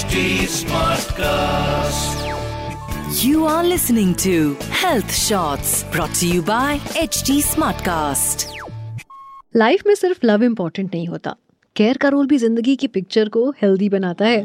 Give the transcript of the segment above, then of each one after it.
HD Smartcast. You are listening to Health Shots brought to you by HD Smartcast. Life में सिर्फ़ love important नहीं होता care का role भी ज़िंदगी की पिक्चर को हेल्दी बनाता है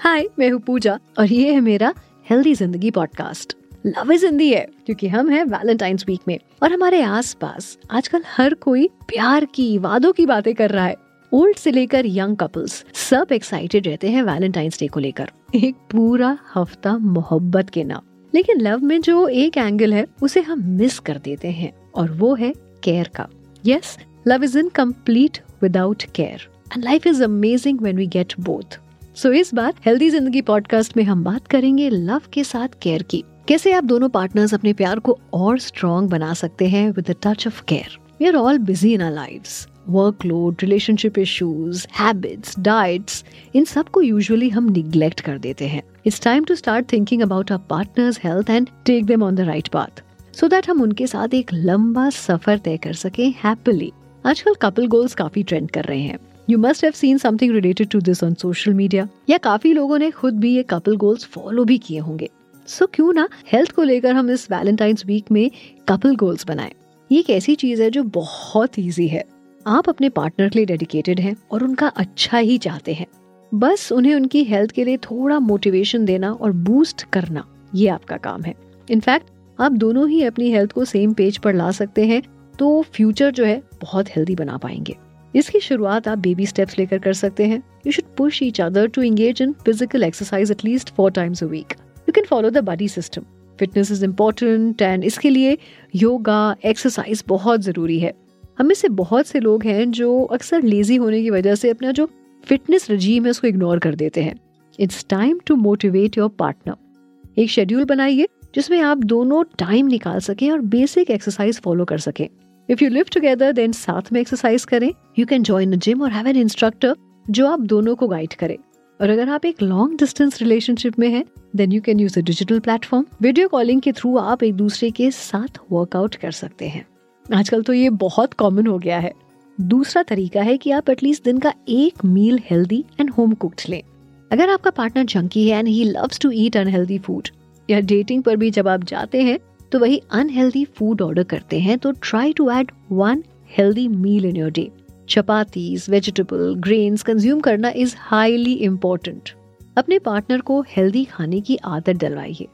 हाय मैं हूँ पूजा और ये है मेरा हेल्दी ज़िंदगी पॉडकास्ट लव इज़ हिंदी है क्योंकि हम हैं वैलेंटाइंस वीक में। और हमारे आसपास आजकल हर कोई प्यार की, वादों की बातें कर रहा है। ओल्ड से लेकर यंग कपल्स सब एक्साइटेड रहते हैं वैलेंटाइंस डे को लेकर। एक पूरा हफ़्ता मोहब्बत के नाम। लेकिन लव में जो एक एंगल है, उसे हम मिस कर देते हैं, और वो है केयर का। Yes love is incomplete without care and life is amazing when we get both so इस बार हेल्दी ज़िंदगी पॉडकास्ट में हम बात करेंगे लव के साथ केयर की। कैसे आप दोनों पार्टनर्स अपने प्यार को और स्ट्रॉन्ग बना सकते हैं with the touch of care we are all busy in our lives workload relationship issues habits diets इन सबको यूजुअली हम निग्लेक्ट कर देते हैं. It's time to start thinking about our partners health and take them on the right path so that हम उनके साथ एक लंबा सफ़र तय कर सके हैप्पीली आजकल कपल गोल्स काफ़ी ट्रेंड कर रहे हैं. You must have seen something related to this on social media या काफ़ी लोगों ने खुद भी ये कपल गोल्स फॉलो भी किए होंगे. सो क्यों ना हेल्थ को लेकर हम इस वैलेंटाइंस वीक में कपल गोल्स बनाएँ। ये एक ऐसी चीज़ है जो बहुत ईजी है। आप अपने पार्टनर के लिए डेडिकेटेड हैं और उनका अच्छा ही चाहते हैं। बस उन्हें उनकी हेल्थ के लिए थोड़ा मोटिवेशन देना और बूस्ट करना, ये आपका काम है। इनफैक्ट आप दोनों ही अपनी हेल्थ को सेम पेज पर ला सकते हैं तो फ्यूचर जो है बहुत हेल्दी बना पाएँगे। इसकी शुरुआत आप बेबी स्टेप्स लेकर कर सकते हैं। You should push each other to engage in physical exercise at least four times a week you can follow the body system fitness is important and इसके लिए योगा एक्सरसाइज बहुत ज़रूरी है। हम से बहुत से लोग हैं जो अक्सर लेजी होने की वजह से अपना जो फिटनेस रजीम है उसको इग्नोर कर देते हैं। It's time to motivate your partner एक शेड्यूल बनाइए जिसमें आप दोनों टाइम निकाल सकें और बेसिक एक्सरसाइज फॉलो कर सकें। If you live together then साथ में एक्सरसाइज करें। You can join a gym और हैव एन इंस्ट्रक्टर जो आप दोनों को गाइड करे। और अगर आप एक लॉन्ग डिस्टेंस रिलेशनशिप में हैं then you can use a digital platform video calling के थ्रू आप एक दूसरे के साथ वर्कआउट कर सकते हैं। आजकल तो ये बहुत कॉमन हो गया है। दूसरा तरीका है कि आप एटलीस्ट दिन का एक meal healthy and home cooked लें। अगर आपका पार्टनर जंकी है and he loves to eat unhealthy food या डेटिंग पर भी जब आप जाते हैं तो वही अनहेल्दी फ़ूड ऑर्डर करते हैं तो try to add one healthy meal in your day chapatis vegetable grains consume करना इज़ हाईली इम्पोर्टेंट अपने पार्टनर को हेल्दी खाने की आदत डलवाइए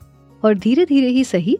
और धीरे धीरे ही सही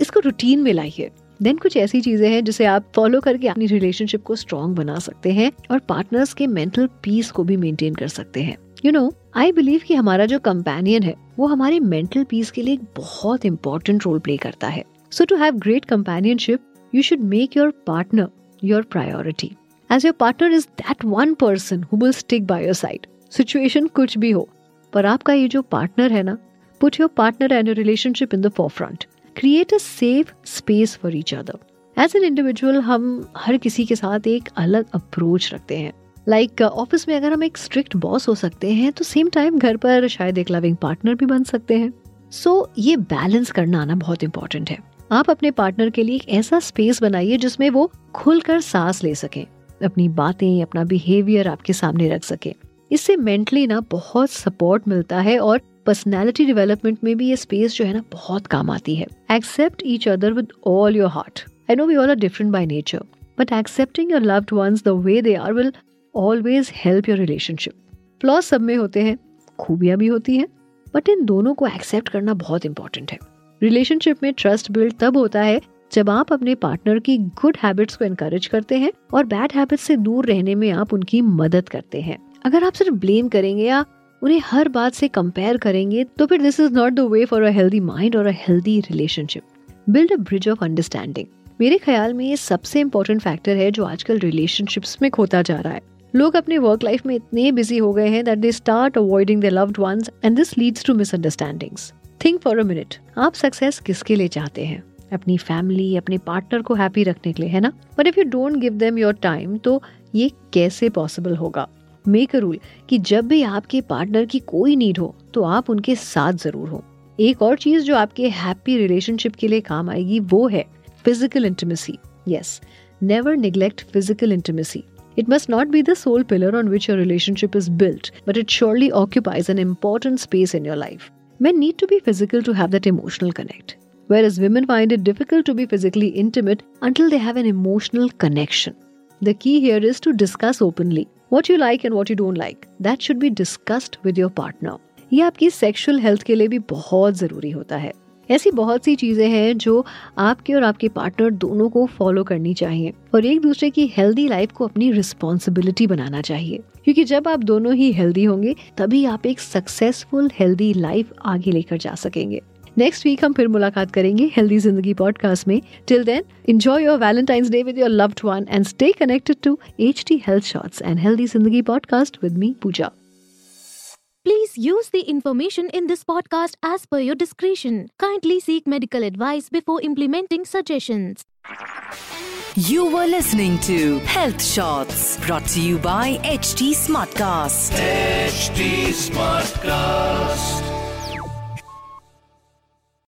इसको रूटीन में लाइए। देन कुछ ऐसी चीज़ें हैं जिसे आप फॉलो करके अपनी रिलेशनशिप को स्ट्रॉन्ग बना सकते हैं और पार्टनर्स के मेंटल पीस को भी मेंटेन कर सकते हैं। यू नो आई बिलीव कि हमारा जो कंपेनियन है, वो हमारे मेंटल पीस के लिए एक बहुत इंपॉर्टेंट रोल प्ले करता है। So to have great companionship you should make your partner your priority as your partner is that one person who will stick by your side situation कुछ भी हो पर आपका ये जो पार्टनर है ना put your partner and your relationship in the forefront create a safe space for each other as an individual हम हर किसी के साथ एक अलग अप्रोच रखते हैं। लाइक like, ऑफ़िस uh, में अगर हम एक स्ट्रिक्ट बॉस हो सकते हैं तो सेम टाइम घर पर शायद एक लविंग पार्टनर भी बन सकते हैं। सो so, ये बैलेंस करना आना बहुत इंपॉर्टेंट है। आप अपने पार्टनर के लिए एक ऐसा स्पेस बनाइए जिसमें वो खुलकर सांस ले सके। अपनी बातें, अपना बिहेवियर आपके सामने रख सके। इससे मेंटली ना बहुत सपोर्ट मिलता है और पर्सनैलिटी डेवलपमेंट में भी ये स्पेस जो है ना बहुत काम आती है। Accept each other with all your heart I know we all are different by nature but accepting your loved ones the way they are will always help your relationship flaws सब में होते हैं, खूबियाँ भी होती हैं बट इन दोनों को accept करना बहुत इंपॉर्टेंट है। रिलेशनशिप में ट्रस्ट बिल्ड तब होता है जब आप अपने पार्टनर की गुड हैबिट्स को एनकरेज करते हैं और बैड हैबिट्स से दूर रहने में आप उनकी मदद करते हैं। अगर आप सिर्फ़ ब्लेम करेंगे या उन्हें हर बात से कंपेयर करेंगे तो फिर this is not the way for a healthy mind और a healthy relationship build a bridge of understanding मेरे ख्याल में ये सबसे इम्पोर्टेंट फैक्टर है जो आजकल रिलेशनशिप्स में खोता जा रहा है। लोग अपने वर्क लाइफ में इतने बिज़ी हो गए हैं that they start avoiding the loved ones and this leads to misunderstandings think for a minute आप सक्सेस किसके लिए चाहते हैं? अपनी फैमिली अपने पार्टनर को हैप्पी रखने के लिए, है ना? But if you don't give them your time तो ये कैसे पॉसिबल होगा? मेक अ रूल कि जब भी आपके पार्टनर की कोई नीड हो तो आप उनके साथ ज़रूर हो। एक और चीज़ जो आपके हैप्पी रिलेशनशिप के लिए काम आएगी, वो है physical intimacy yes never neglect physical intimacy it must not be the sole pillar on which your relationship is built but it surely occupies an important space in your life man need to be physical to have that emotional connect whereas women find it difficult to be physically intimate until they have an emotional connection. The key here is to discuss openly what you like and what you don't like. That should be discussed with your partner. ये आपकी sexual health के लिए भी बहुत ज़रूरी होता है ऐसी बहुत सी चीज़ें हैं जो आपके और आपके पार्टनर दोनों को फॉलो करनी चाहिए और एक दूसरे की हेल्दी लाइफ को अपनी रिस्पॉन्सिबिलिटी बनाना चाहिए क्योंकि जब आप दोनों ही हेल्दी होंगे तभी आप एक सक्सेसफुल हेल्दी लाइफ आगे लेकर जा सकेंगे नेक्स्ट वीक हम फिर मुलाकात करेंगे हेल्दी ज़िंदगी पॉडकास्ट में till then enjoy your Valentine's day with your loved one and stay connected to H T health shorts and healthy ज़िंदगी podcast with me Pooja please use the information in this podcast as per your description kindly seek medical advice before implementing suggestion You were listening to Health Shots brought to you by HD Smartcast. HD Smartcast.